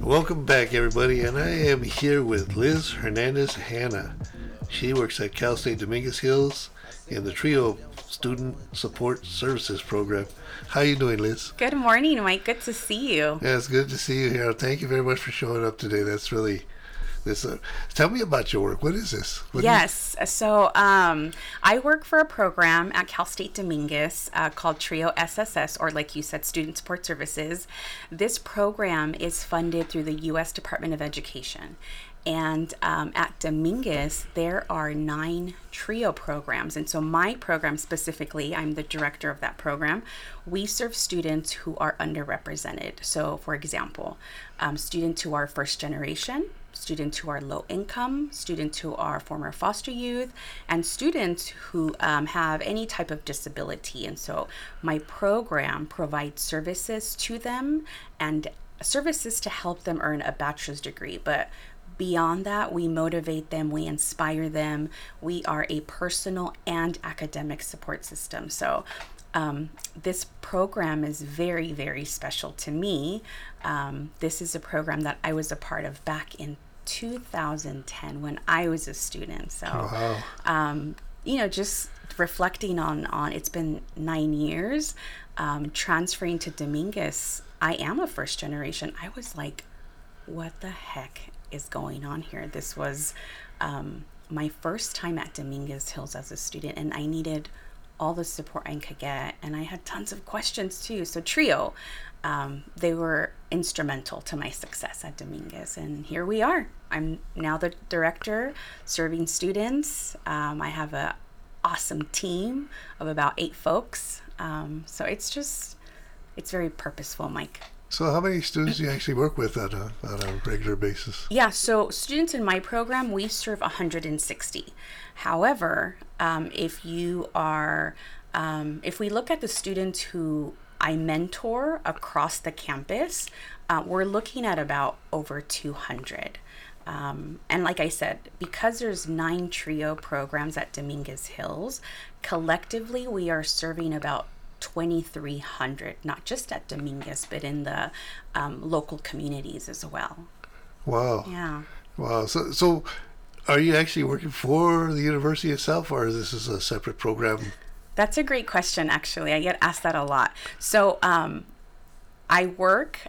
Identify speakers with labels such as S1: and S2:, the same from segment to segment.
S1: Welcome back, everybody, and I am here with Liz Hernandez Hanna. She works at Cal State Dominguez Hills in the TRIO Student Support Services Program. How you doing, Liz?
S2: Good morning, Mike. Good to see you.
S1: Yeah, it's good to see you here. Thank you very much for showing up today. That's really this. Uh, tell me about your work. What is this? What do you-
S2: Yes. So um, I work for a program at Cal State Dominguez uh, called TRIO SSS, or like you said, Student Support Services. This program is funded through the U.S. Department of Education. And um, at Dominguez, there are nine TRIO programs. And so, my program specifically, I'm the director of that program. We serve students who are underrepresented. So, for example, um, students who are first generation, students who are low income, students who are former foster youth, and students who um, have any type of disability. And so my program provides services to them and services to help them earn a bachelor's degree. But beyond that, we motivate them, we inspire them. We are a personal and academic support system. So um, this program is very, very special to me. Um, this is a program that I was a part of back in 2010 when I was a student. So,
S1: Wow.
S2: um, you know, just reflecting on on it's been nine years. Um, transferring to Dominguez, I am a first generation. I was like, what the heck is going on here? This was um, my first time at Dominguez Hills as a student, and I needed all the support I could get. And I had tons of questions too. So, Trio, um, they were instrumental to my success at Dominguez. And here we are. I'm now the director serving students. Um, I have a awesome team of about eight folks. Um, so it's just, it's very purposeful, Mike.
S1: So, how many students do you actually work with on a, on a regular basis?
S2: Yeah, so students in my program, we serve 160. However, um, if you are, um, if we look at the students who I mentor across the campus, uh, we're looking at about over 200. Um, and like I said, because there's nine TRIO programs at Dominguez Hills, collectively we are serving about 2,300, not just at Dominguez, but in the um, local communities as well.
S1: Wow.
S2: Yeah.
S1: Wow. So, so are you actually working for the university itself, or is this is a separate program?
S2: That's a great question, actually. I get asked that a lot. So, um, I work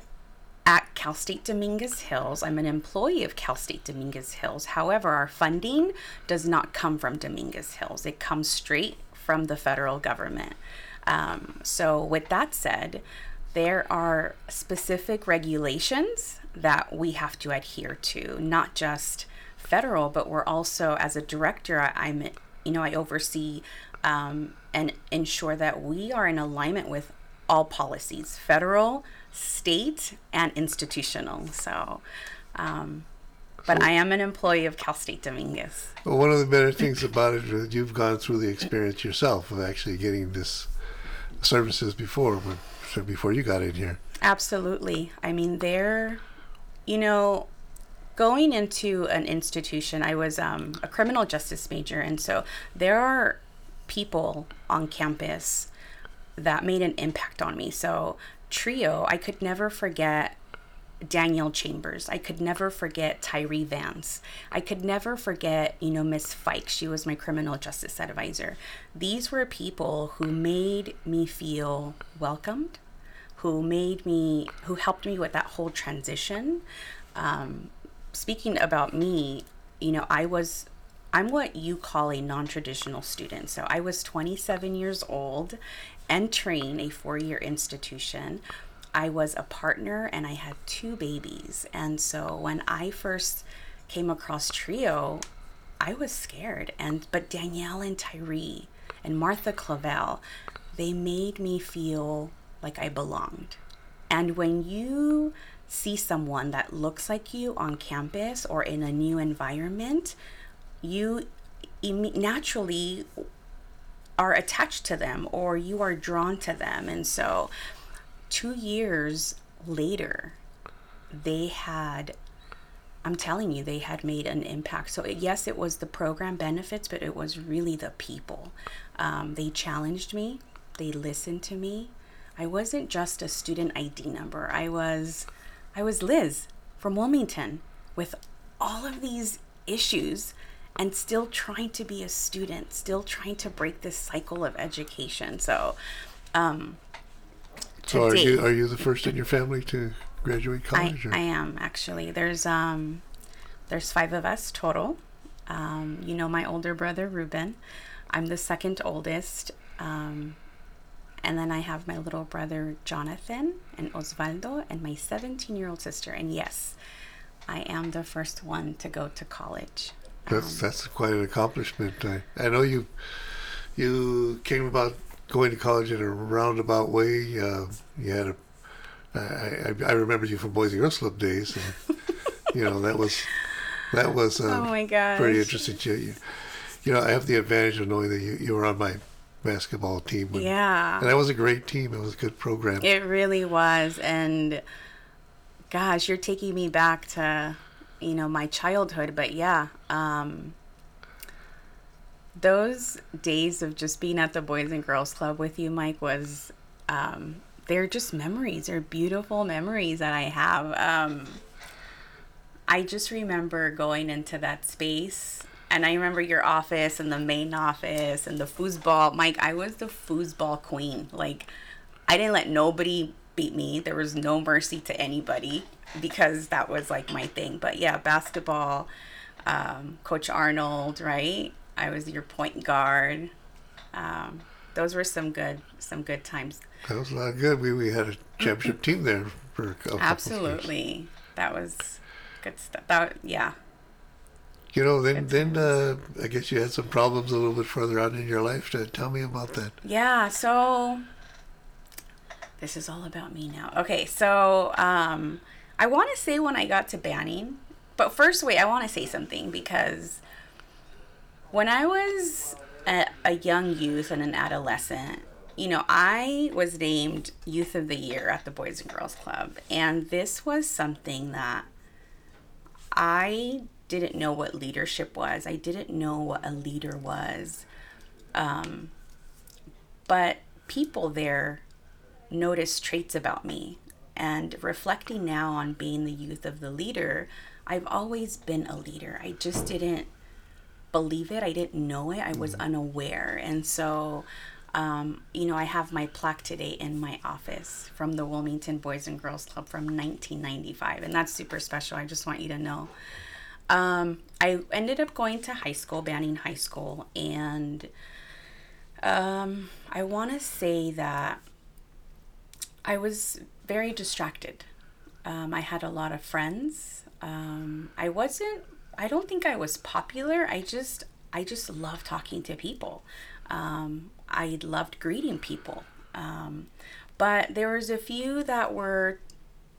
S2: at Cal State Dominguez Hills. I'm an employee of Cal State Dominguez Hills. However, our funding does not come from Dominguez Hills, it comes straight from the federal government. Um, so, with that said, there are specific regulations that we have to adhere to, not just federal, but we're also, as a director, I, I'm, you know, I oversee um, and ensure that we are in alignment with all policies, federal, state, and institutional. So, um, but I am an employee of Cal State Dominguez.
S1: Well, one of the better things about it is that you've gone through the experience yourself of actually getting this services before, before you got in here.
S2: Absolutely. I mean, they're, you know, going into an institution, I was um, a criminal justice major, and so there are people on campus that made an impact on me. So, Trio, I could never forget Danielle Chambers. I could never forget Tyree Vance. I could never forget, you know, Miss Fike. She was my criminal justice advisor. These were people who made me feel welcomed, who made me, who helped me with that whole transition. Um, speaking about me, you know, I was, I'm what you call a non traditional student. So I was 27 years old, entering a four year institution. I was a partner and I had two babies. And so when I first came across Trio, I was scared. And but Danielle and Tyree and Martha Clavel, they made me feel like I belonged. And when you see someone that looks like you on campus or in a new environment, you naturally are attached to them or you are drawn to them. And so, two years later, they had I'm telling you, they had made an impact. So, yes, it was the program benefits, but it was really the people. Um, they challenged me, they listened to me. I wasn't just a student ID number. I was, I was Liz from Wilmington with all of these issues and still trying to be a student, still trying to break this cycle of education. So, um,
S1: So are
S2: date-
S1: you are you the first in your family to graduate college? or-
S2: I am actually. There's um there's five of us total. Um, you know my older brother Ruben. I'm the second oldest. Um, and then I have my little brother Jonathan and Osvaldo and my 17 year old sister. And yes, I am the first one to go to college.
S1: That's that's quite an accomplishment. I, I know you you came about going to college in a roundabout way. Uh, you had a I, I, I remember you from Boys and Girls Club days, and you know that was that was uh,
S2: Oh my gosh.
S1: pretty interesting. You, you, you know, I have the advantage of knowing that you, you were on my basketball team. When,
S2: Yeah.
S1: and that was a great team. It was a good program.
S2: It really was. And gosh, you're taking me back to, you know, my childhood. But yeah, um, those days of just being at the Boys and Girls Club with you, Mike, was, um, they're just memories. They're beautiful memories that I have. Um, I just remember going into that space. And I remember your office and the main office and the foosball. Mike, I was the foosball queen. Like, I didn't let nobody beat me. There was no mercy to anybody because that was like my thing. But yeah, basketball, um, Coach Arnold, right? I was your point guard. Um, those were some good, some good times.
S1: That was a lot of good. We we had a championship team there for a couple of years.
S2: Absolutely, that was good stuff. That yeah,
S1: You know, then then uh, I guess you had some problems a little bit further on in your life. To tell me about that.
S2: Yeah, so this is all about me now. Okay, so um, I want to say when I got to Banning, but first, wait, I want to say something because when I was a, a young youth and an adolescent, you know, I was named Youth of the Year at the Boys and Girls Club, and this was something that I didn't know what leadership was. I didn't know what a leader was. Um, but people there noticed traits about me. And reflecting now on being the youth of the leader, I've always been a leader. I just didn't believe it. I didn't know it. I was unaware. And so, um, you know, I have my plaque today in my office from the Wilmington Boys and Girls Club from 1995. And that's super special. I just want you to know. Um, I ended up going to high school, Banning High School, and um, I want to say that I was very distracted. Um, I had a lot of friends. Um, I wasn't. I don't think I was popular. I just. I just loved talking to people. Um, I loved greeting people. Um, but there was a few that were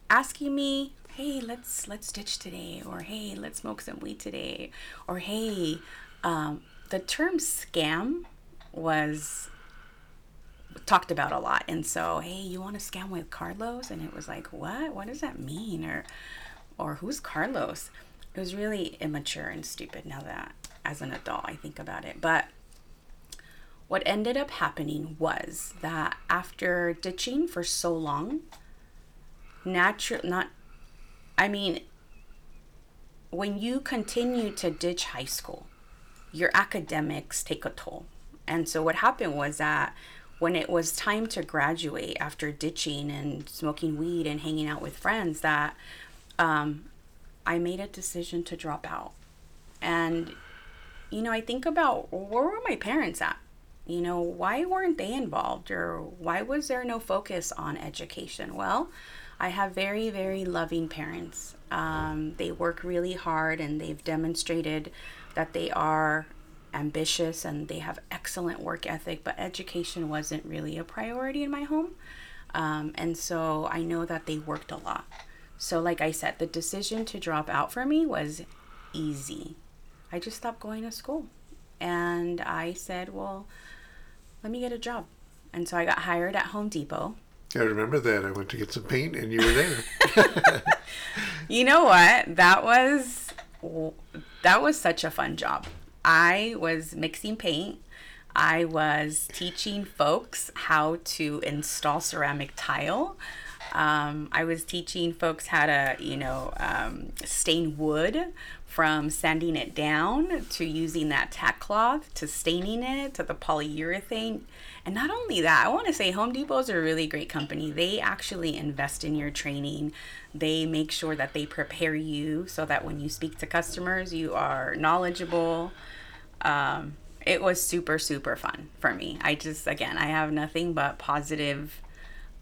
S2: asking me, "Hey, let's let's ditch today," or "Hey, let's smoke some weed today," or "Hey." Um, the term scam was talked about a lot. And so, hey, you want to scam with Carlos? And it was like, what? What does that mean? Or, or who's Carlos? It was really immature and stupid now that, as an adult, I think about it. But what ended up happening was that after ditching for so long, natural, not, I mean, when you continue to ditch high school, your academics take a toll. And so what happened was that when it was time to graduate after ditching and smoking weed and hanging out with friends, that um, I made a decision to drop out. And, you know, I think about where were my parents at? You know, why weren't they involved or why was there no focus on education? Well, I have very, very loving parents. Um, they work really hard and they've demonstrated that they are ambitious and they have excellent work ethic, but education wasn't really a priority in my home. Um, and so I know that they worked a lot. So, like I said, the decision to drop out for me was easy. I just stopped going to school. And I said, well, let me get a job. And so I got hired at Home Depot.
S1: I remember that. I went to get some paint and you were there.
S2: You know what? That was that was such a fun job. I was mixing paint. I was teaching folks how to install ceramic tile. Um, I was teaching folks how to, you know, um, stain wood from sanding it down to using that tack cloth to staining it to the polyurethane. And not only that, I want to say Home Depot is a really great company. They actually invest in your training. They make sure that they prepare you so that when you speak to customers, you are knowledgeable. Um, it was super, super fun for me. I just, again, I have nothing but positive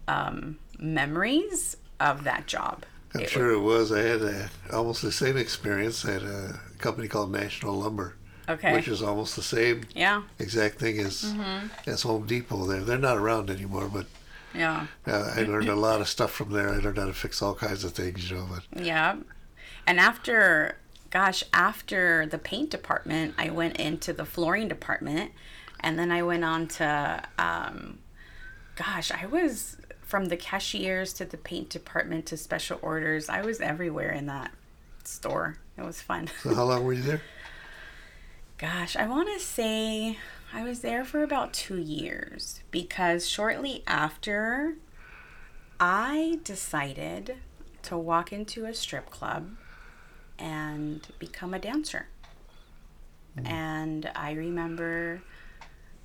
S2: um, memories of that job.
S1: I'm
S2: It
S1: sure it was. I had a, almost the same experience at a company called National Lumber,
S2: Okay.
S1: which is almost the same
S2: yeah.
S1: exact thing as
S2: Mm-hmm.
S1: as Home Depot. There, they're not around anymore, but
S2: Yeah.
S1: uh, I learned a lot of stuff from there. I learned how to fix all kinds of things, you know. But
S2: Yeah. And after, gosh, after the paint department, I went into the flooring department. And then I went on to, um, gosh, I was from the cashiers to the paint department to special orders. I was everywhere in that store. It was fun.
S1: so how long were you there?
S2: Gosh, I want to say I was there for about two years because shortly after, I decided to walk into a strip club and become a dancer. Mm. And I remember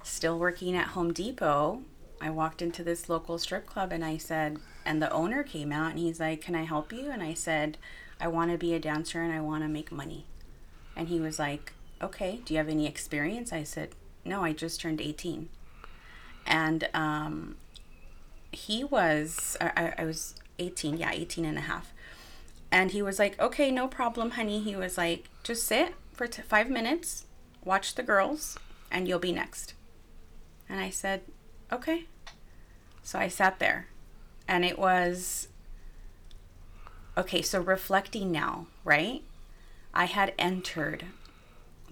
S2: still working at Home Depot. I walked into this local strip club and I said, and the owner came out and he's like, Can I help you? And I said, I want to be a dancer and I want to make money. And he was like, Okay, do you have any experience? I said, No, I just turned 18. And um, he was, I, I- was 18, yeah, 18 and a half. And he was like, Okay, no problem, honey. He was like, Just sit for t- five minutes, watch the girls, and you'll be next. And I said, Okay. So I sat there. And it was, okay, so reflecting now, right? I had entered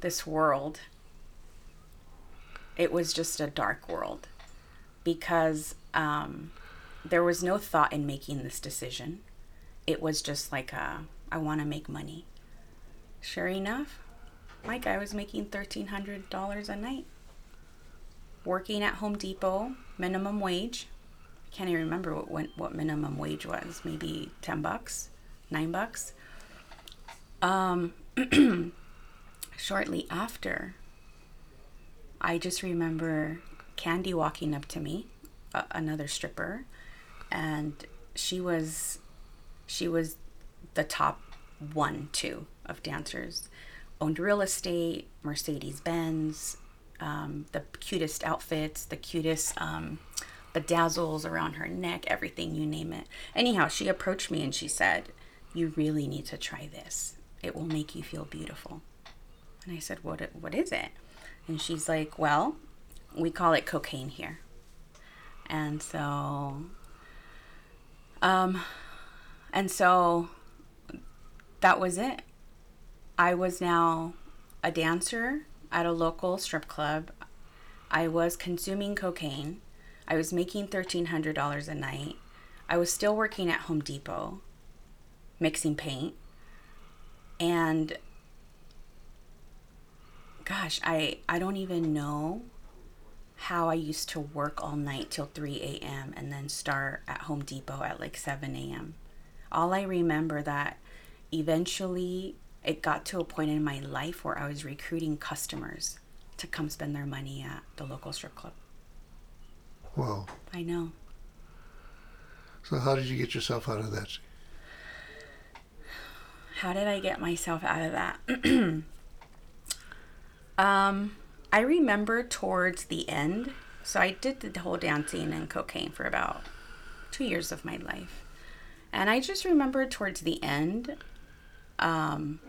S2: this world. It was just a dark world because um, there was no thought in making this decision. It was just like, a, I want to make money. Sure enough, my guy was making $1,300 a night. Working at Home Depot, minimum wage. Can't even remember what, what, what minimum wage was. Maybe 10 bucks, 9 bucks. Um, shortly after, I just remember Candy walking up to me, a another stripper, and she was she was the top one two of dancers. Owned real estate, Mercedes Benz, um, the cutest outfits, the cutest um, bedazzles around her neck, everything you name it. Anyhow, she approached me and she said, "You really need to try this. It will make you feel beautiful." And I said, "What? What is it?" And she's like, "Well, we call it cocaine here." And so, um, and so that was it. I was now a dancer at a local strip club. I was consuming cocaine. I was making $1,300 a night. I was still working at Home Depot, mixing paint. And gosh, I, I don't even know how I used to work all night till 3 a.m. and then start at Home Depot at like 7 a.m. All I remember that eventually it got to a point in my life where I was recruiting customers to come spend their money at the local strip club.
S1: Wow.
S2: I know.
S1: So how did you get yourself out of that?
S2: How did I get myself out of that? um, I remember towards the end, so I did the whole dancing and cocaine for about two years of my life. And I just remember towards the end, um,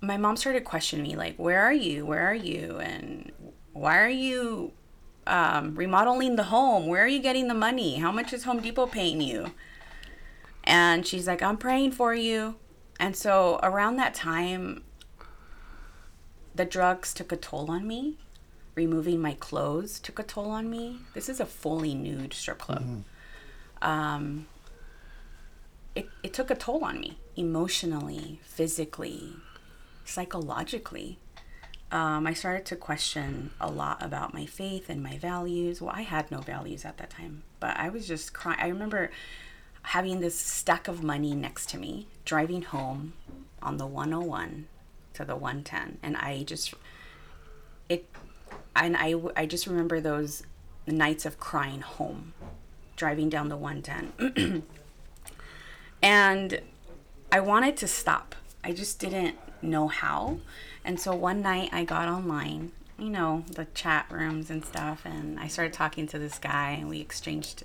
S2: my mom started questioning me, like, where are you? Where are you? And why are you um, remodeling the home? Where are you getting the money? How much is Home Depot paying you? And she's like, I'm praying for you. And so around that time, the drugs took a toll on me. removing my clothes took a toll on me. This is a fully nude strip club. Um, it, it took a toll on me emotionally, physically, psychologically. Um, I started to question a lot about my faith and my values. Well, I had no values at that time, but I was just crying. I remember having this stack of money next to me, driving home on the 101 to the 110, and I just it and I I just remember those nights of crying home, driving down the 110. and I wanted to stop. I just didn't know how. And so one night I got online, you know, the chat rooms and stuff, and I started talking to this guy, and we exchanged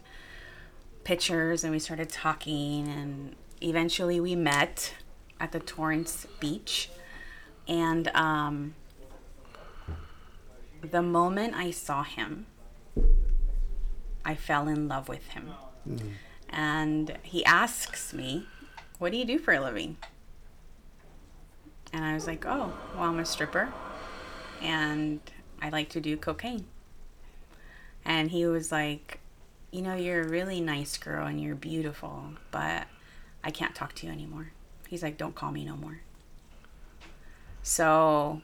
S2: pictures and we started talking, and eventually we met at the Torrance Beach. And um, the moment I saw him, I fell in love with him. And he asks me, What do you do for a living? And I was like, Oh, well, I'm a stripper and I like to do cocaine. And he was like, You know, you're a really nice girl and you're beautiful, but I can't talk to you anymore. He's like, Don't call me no more. So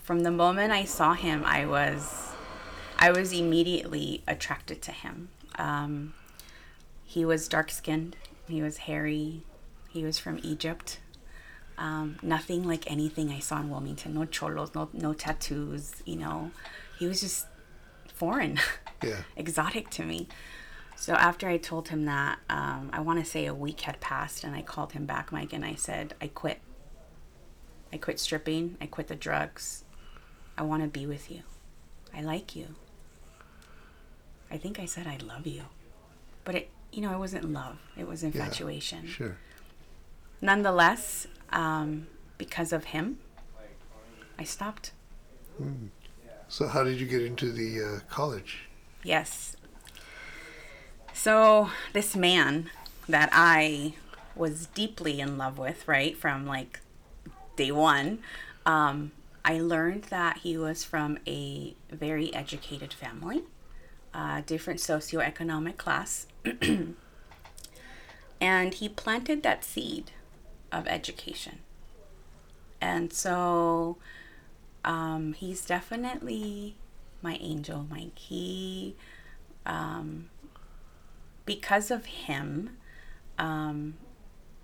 S2: from the moment I saw him, I was I was immediately attracted to him. Um, he was dark skinned. He was hairy. He was from Egypt. Um, nothing like anything I saw in Wilmington. No cholos, no no tattoos. You know, he was just foreign,
S1: Yeah.
S2: exotic to me. So after I told him that, um, I want to say a week had passed, and I called him back, Mike, and I said, I quit. I quit stripping. I quit the drugs. I want to be with you. I like you. I think I said I love you. But it, you know, it wasn't love. It was infatuation.
S1: Sure.
S2: Nonetheless, um, because of him, I stopped.
S1: So how did you get into the uh, college?
S2: Yes. So this man that I was deeply in love with, right, from like day one, um, I learned that he was from a very educated family, uh, different socioeconomic class, and he planted that seed of education. And so um, he's definitely my angel, Mike. He, um, because of him, um,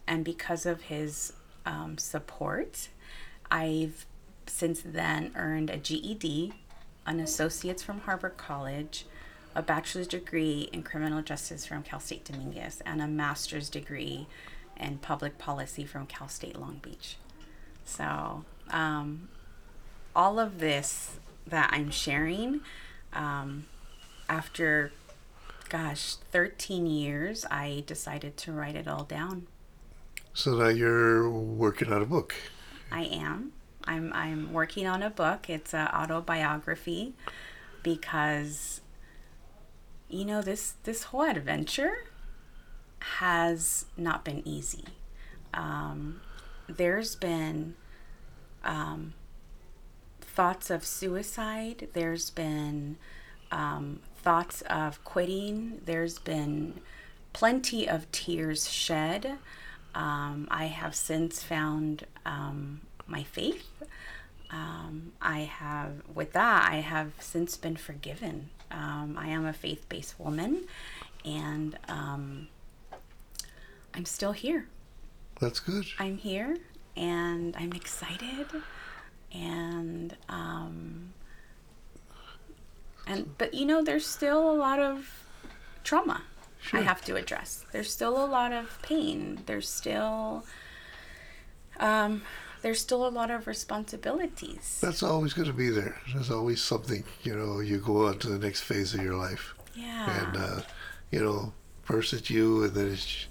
S2: and because of his um, support, I've since then earned a GED, an associate's from Harbor College, a bachelor's degree in criminal justice from Cal State Dominguez, and a master's degree in public policy from Cal State Long Beach. So, um, all of this that I'm sharing, um, after, gosh, 13 years, I decided to write it all down.
S1: So now you're working on a book.
S2: I am. I'm I'm working on a book. It's an autobiography because you know this this whole adventure has not been easy. Um, there's been um, thoughts of suicide. There's been um, thoughts of quitting. There's been plenty of tears shed. Um, I have since found um, my faith. Um, I have, with that, I have since been forgiven. I am a faith based woman and um, I'm still here.
S1: That's good.
S2: I'm here and I'm excited and um and but you know there's still a lot of trauma I have to address. There's still a lot of pain. There's still um there's still a lot of responsibilities.
S1: That's always going to be there. There's always something, you know, you go on to the next phase of your life.
S2: Yeah.
S1: And, uh, you know, first it's you, and then it's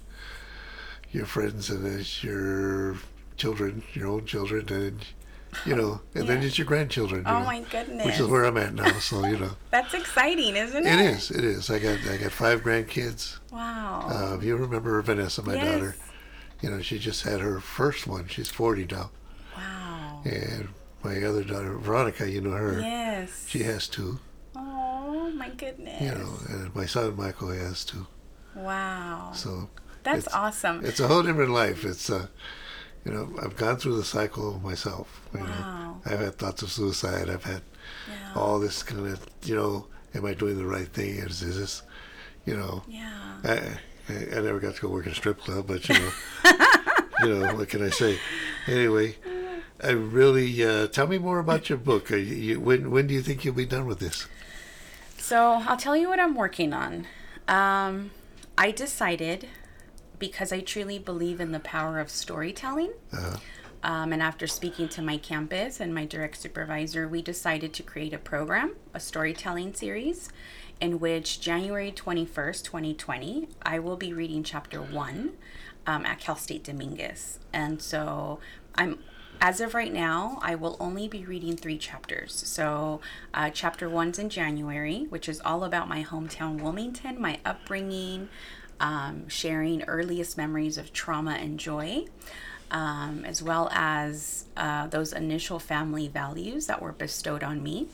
S1: your friends, and it's your children, your own children, and, you know, and then it's your grandchildren. you
S2: oh
S1: know,
S2: my goodness.
S1: Which is where I'm at now, so, you know.
S2: That's exciting, isn't it?
S1: It is, it is. I got I got five grandkids.
S2: Wow.
S1: Uh, you remember Vanessa, my
S2: yes.
S1: daughter. You know, she just had her first one. She's 40 now.
S2: Wow.
S1: And my other daughter, Veronica, you know her.
S2: Yes.
S1: She has two.
S2: Oh my goodness.
S1: You know, and my son Michael has two.
S2: Wow.
S1: So
S2: That's
S1: it's-
S2: awesome.
S1: it's a whole different life. It's uh, you know, I've gone through the cycle myself. You
S2: Wow.
S1: know, I've had thoughts of suicide. I've had
S2: yeah.
S1: all this kind of, you know, am I doing the right thing? Is, is this, you know,
S2: yeah.
S1: I, I, I never got to go work in a strip club, but you know, you know, what can I say? Anyway, I really uh, tell me more about your book. You, you, when when do you think you'll be done with this?
S2: So I'll tell you what I'm working on. Um, I decided because I truly believe in the power of storytelling.
S1: Uh,
S2: Um, and after speaking to my campus and my direct supervisor, we decided to create a program, a storytelling series, in which January 21st, 2020, I will be reading chapter one um, at Cal State Dominguez. And so I'm, as of right now, I will only be reading three chapters. So uh, chapter one's in January, which is all about my hometown, Wilmington, my upbringing, um, sharing earliest memories of trauma and joy um, as well as uh, those initial family values that were bestowed on me.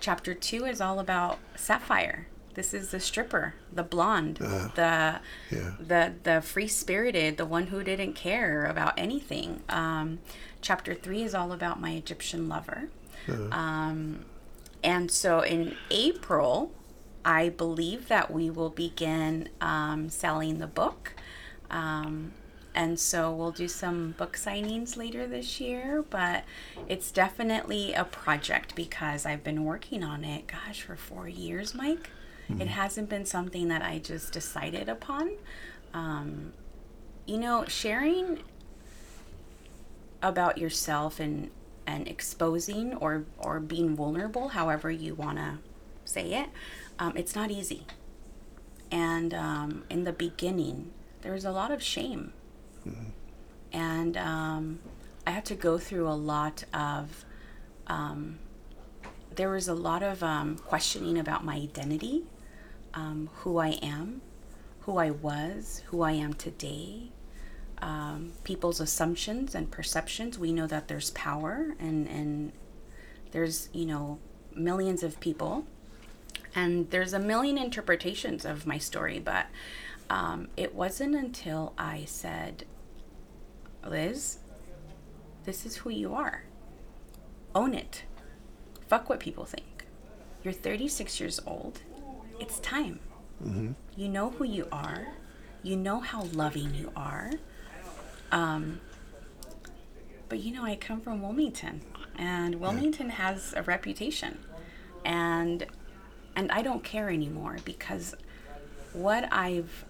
S2: Chapter two is all about Sapphire. This is the stripper, the blonde, the
S1: yeah.
S2: the the free spirited, the one who didn't care about anything. Um, chapter three is all about my Egyptian lover. Um, and so in April, I believe that we will begin um, selling the book. Um, and so we'll do some book signings later this year, but it's definitely a project because I've been working on it, gosh, for four years, Mike. It hasn't been something that I just decided upon. Um, you know, sharing about yourself and and exposing or or being vulnerable, however you want to say it, um, it's not easy. And um, in the beginning, there was a lot of shame, and um, I had to go through a lot of. Um, there was a lot of um, questioning about my identity, um, who I am, who I was, who I am today, um, people's assumptions and perceptions. We know that there's power and, and there's, you know, millions of people. And there's a million interpretations of my story, but um, it wasn't until I said, Liz, this is who you are. Own it. Fuck what people think. You're 36 years old. It's time. You know who you are. You know how loving you are. Um, but you know, I come from Wilmington, and Wilmington has a reputation, and and I don't care anymore because what I've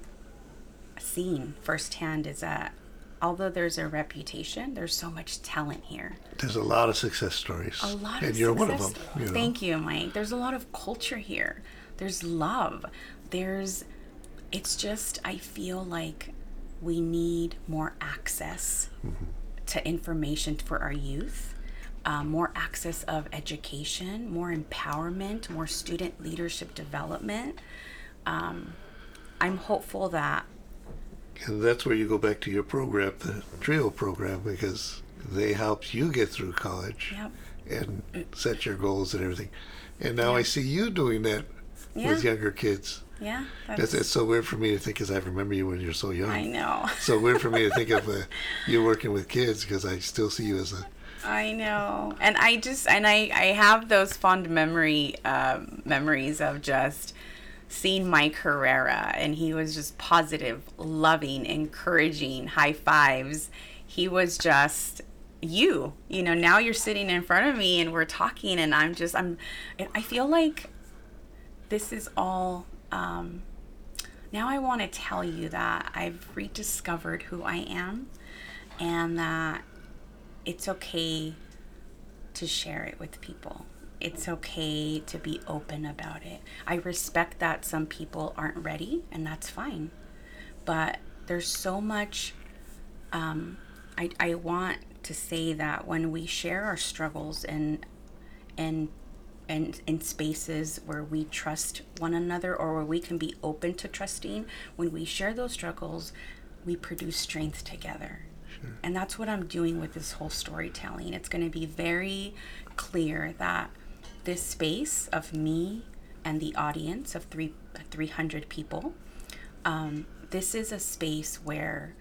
S2: seen firsthand is that although there's a reputation, there's so much talent here.
S1: There's a lot of success stories,
S2: A lot
S1: and
S2: of
S1: you're one of
S2: success
S1: them. You know?
S2: Thank you, Mike. There's a lot of culture here. There's love. There's it's just I feel like we need more access mm-hmm. to information for our youth. Um, more access of education, more empowerment, more student leadership development. Um, I'm hopeful that
S1: And that's where you go back to your program, the TRIO program, because they helped you get through college
S2: Yep.
S1: and set your goals and everything. And now I see you doing that with younger kids.
S2: yeah, that's,
S1: it's so weird for me to think, because I remember you when you're so young.
S2: I know.
S1: so weird for me to think of uh, you working with kids because I still see you as a
S2: I know, and I just and I I have those fond memory um, memories of just seeing Mike Herrera, and he was just positive, loving, encouraging, high fives. He was just you. You know, now you're sitting in front of me and we're talking, and I'm just I'm. I feel like this is all. Um, now I want to tell you that I've rediscovered who I am, and that it's okay to share it with people. It's okay to be open about it. I respect that some people aren't ready, and that's fine. But there's so much. Um, I, I want to say that when we share our struggles and and and in spaces where we trust one another or where we can be open to trusting, when we share those struggles, we produce strength together. And that's what I'm doing with this whole storytelling. It's going to be very clear that this space of me and the audience of three, 300 people, um, this is a space where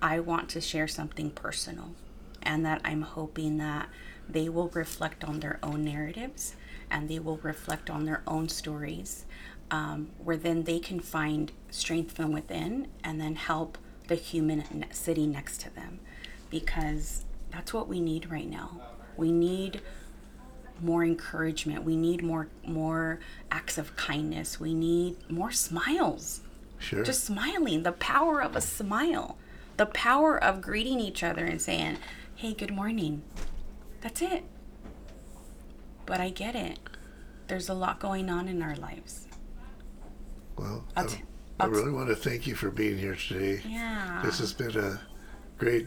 S2: I want to share something personal and that I'm hoping that they will reflect on their own narratives and they will reflect on their own stories, um, where then they can find strength from within and then help the human sitting next to them because that's what we need right now. We need more encouragement. We need more more acts of kindness. We need more smiles.
S1: Sure.
S2: Just smiling, the power of a smile, the power of greeting each other and saying, "Hey, good morning." That's it. But I get it. There's a lot going on in our lives.
S1: well,
S2: t-
S1: I really want to thank you for being here today.
S2: Yeah.
S1: This has been a great,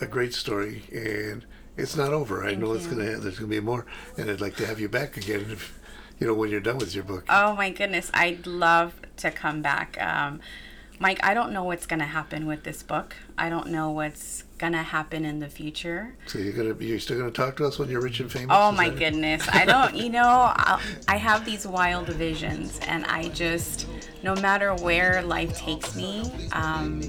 S1: a great story, and it's not over. I
S2: Thank
S1: know it's gonna there's gonna be more, and I'd like to have you back again, if, you know, when you're done with your book.
S2: Oh my goodness, I'd love to come back. Um, Mike, I don't know what's going to happen with this book. I don't know what's going to happen in the future.
S1: so you're gonna you're still gonna talk to us when you're rich and famous.
S2: Oh
S1: Is
S2: my goodness. I don't, you know, I'll, I have these wild visions, and I just, no matter where life takes me, um,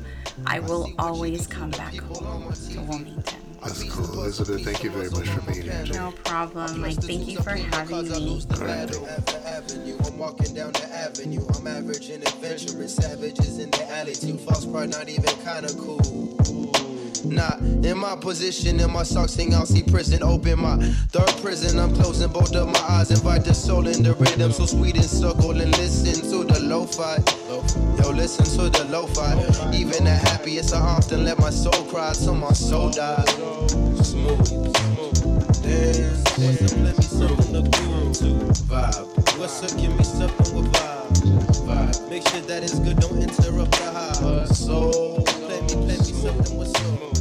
S2: I will always come back home to Wilmington.
S1: That's cool, Elizabeth. Thank you very much for being here today.
S2: No problem. Like, thank you for having me.
S1: All right, thank-
S3: After avenue, I'm walking down the avenue. I'm average and adventurous, savages in the alley. Too false pride, not even kinda cool. Nah, in my position, in my socks, hang out, see prison, open my third prison. I'm closing both of my eyes, invite the soul in the rhythm. So sweet and circle and listen to the lo-fi. Yo, listen to the lo-fi. Even the happiest, I often let my soul cry till my soul dies. Smooth, smooth. Dance, dance, let me something to. Vibe. What's up, give me something with vibe. Vibe. Make sure that it's good, don't interrupt the high. So, play me, something with soul.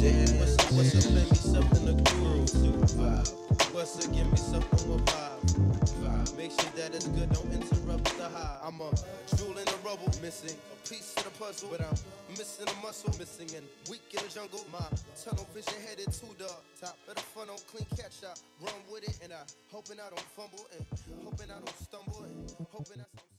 S3: Dance, what's up, what's up, play me something to groove. What's up, give me something with vibe. Make sure that it's good, don't interrupt the high. I'm a jewel in the rubble, missing a piece of the puzzle, but I'm missing a muscle, missing and weak in the jungle. My tunnel vision headed to the top of the funnel, clean catch. I run with it, and I hoping I don't fumble, and hoping I don't stumble, and hoping I.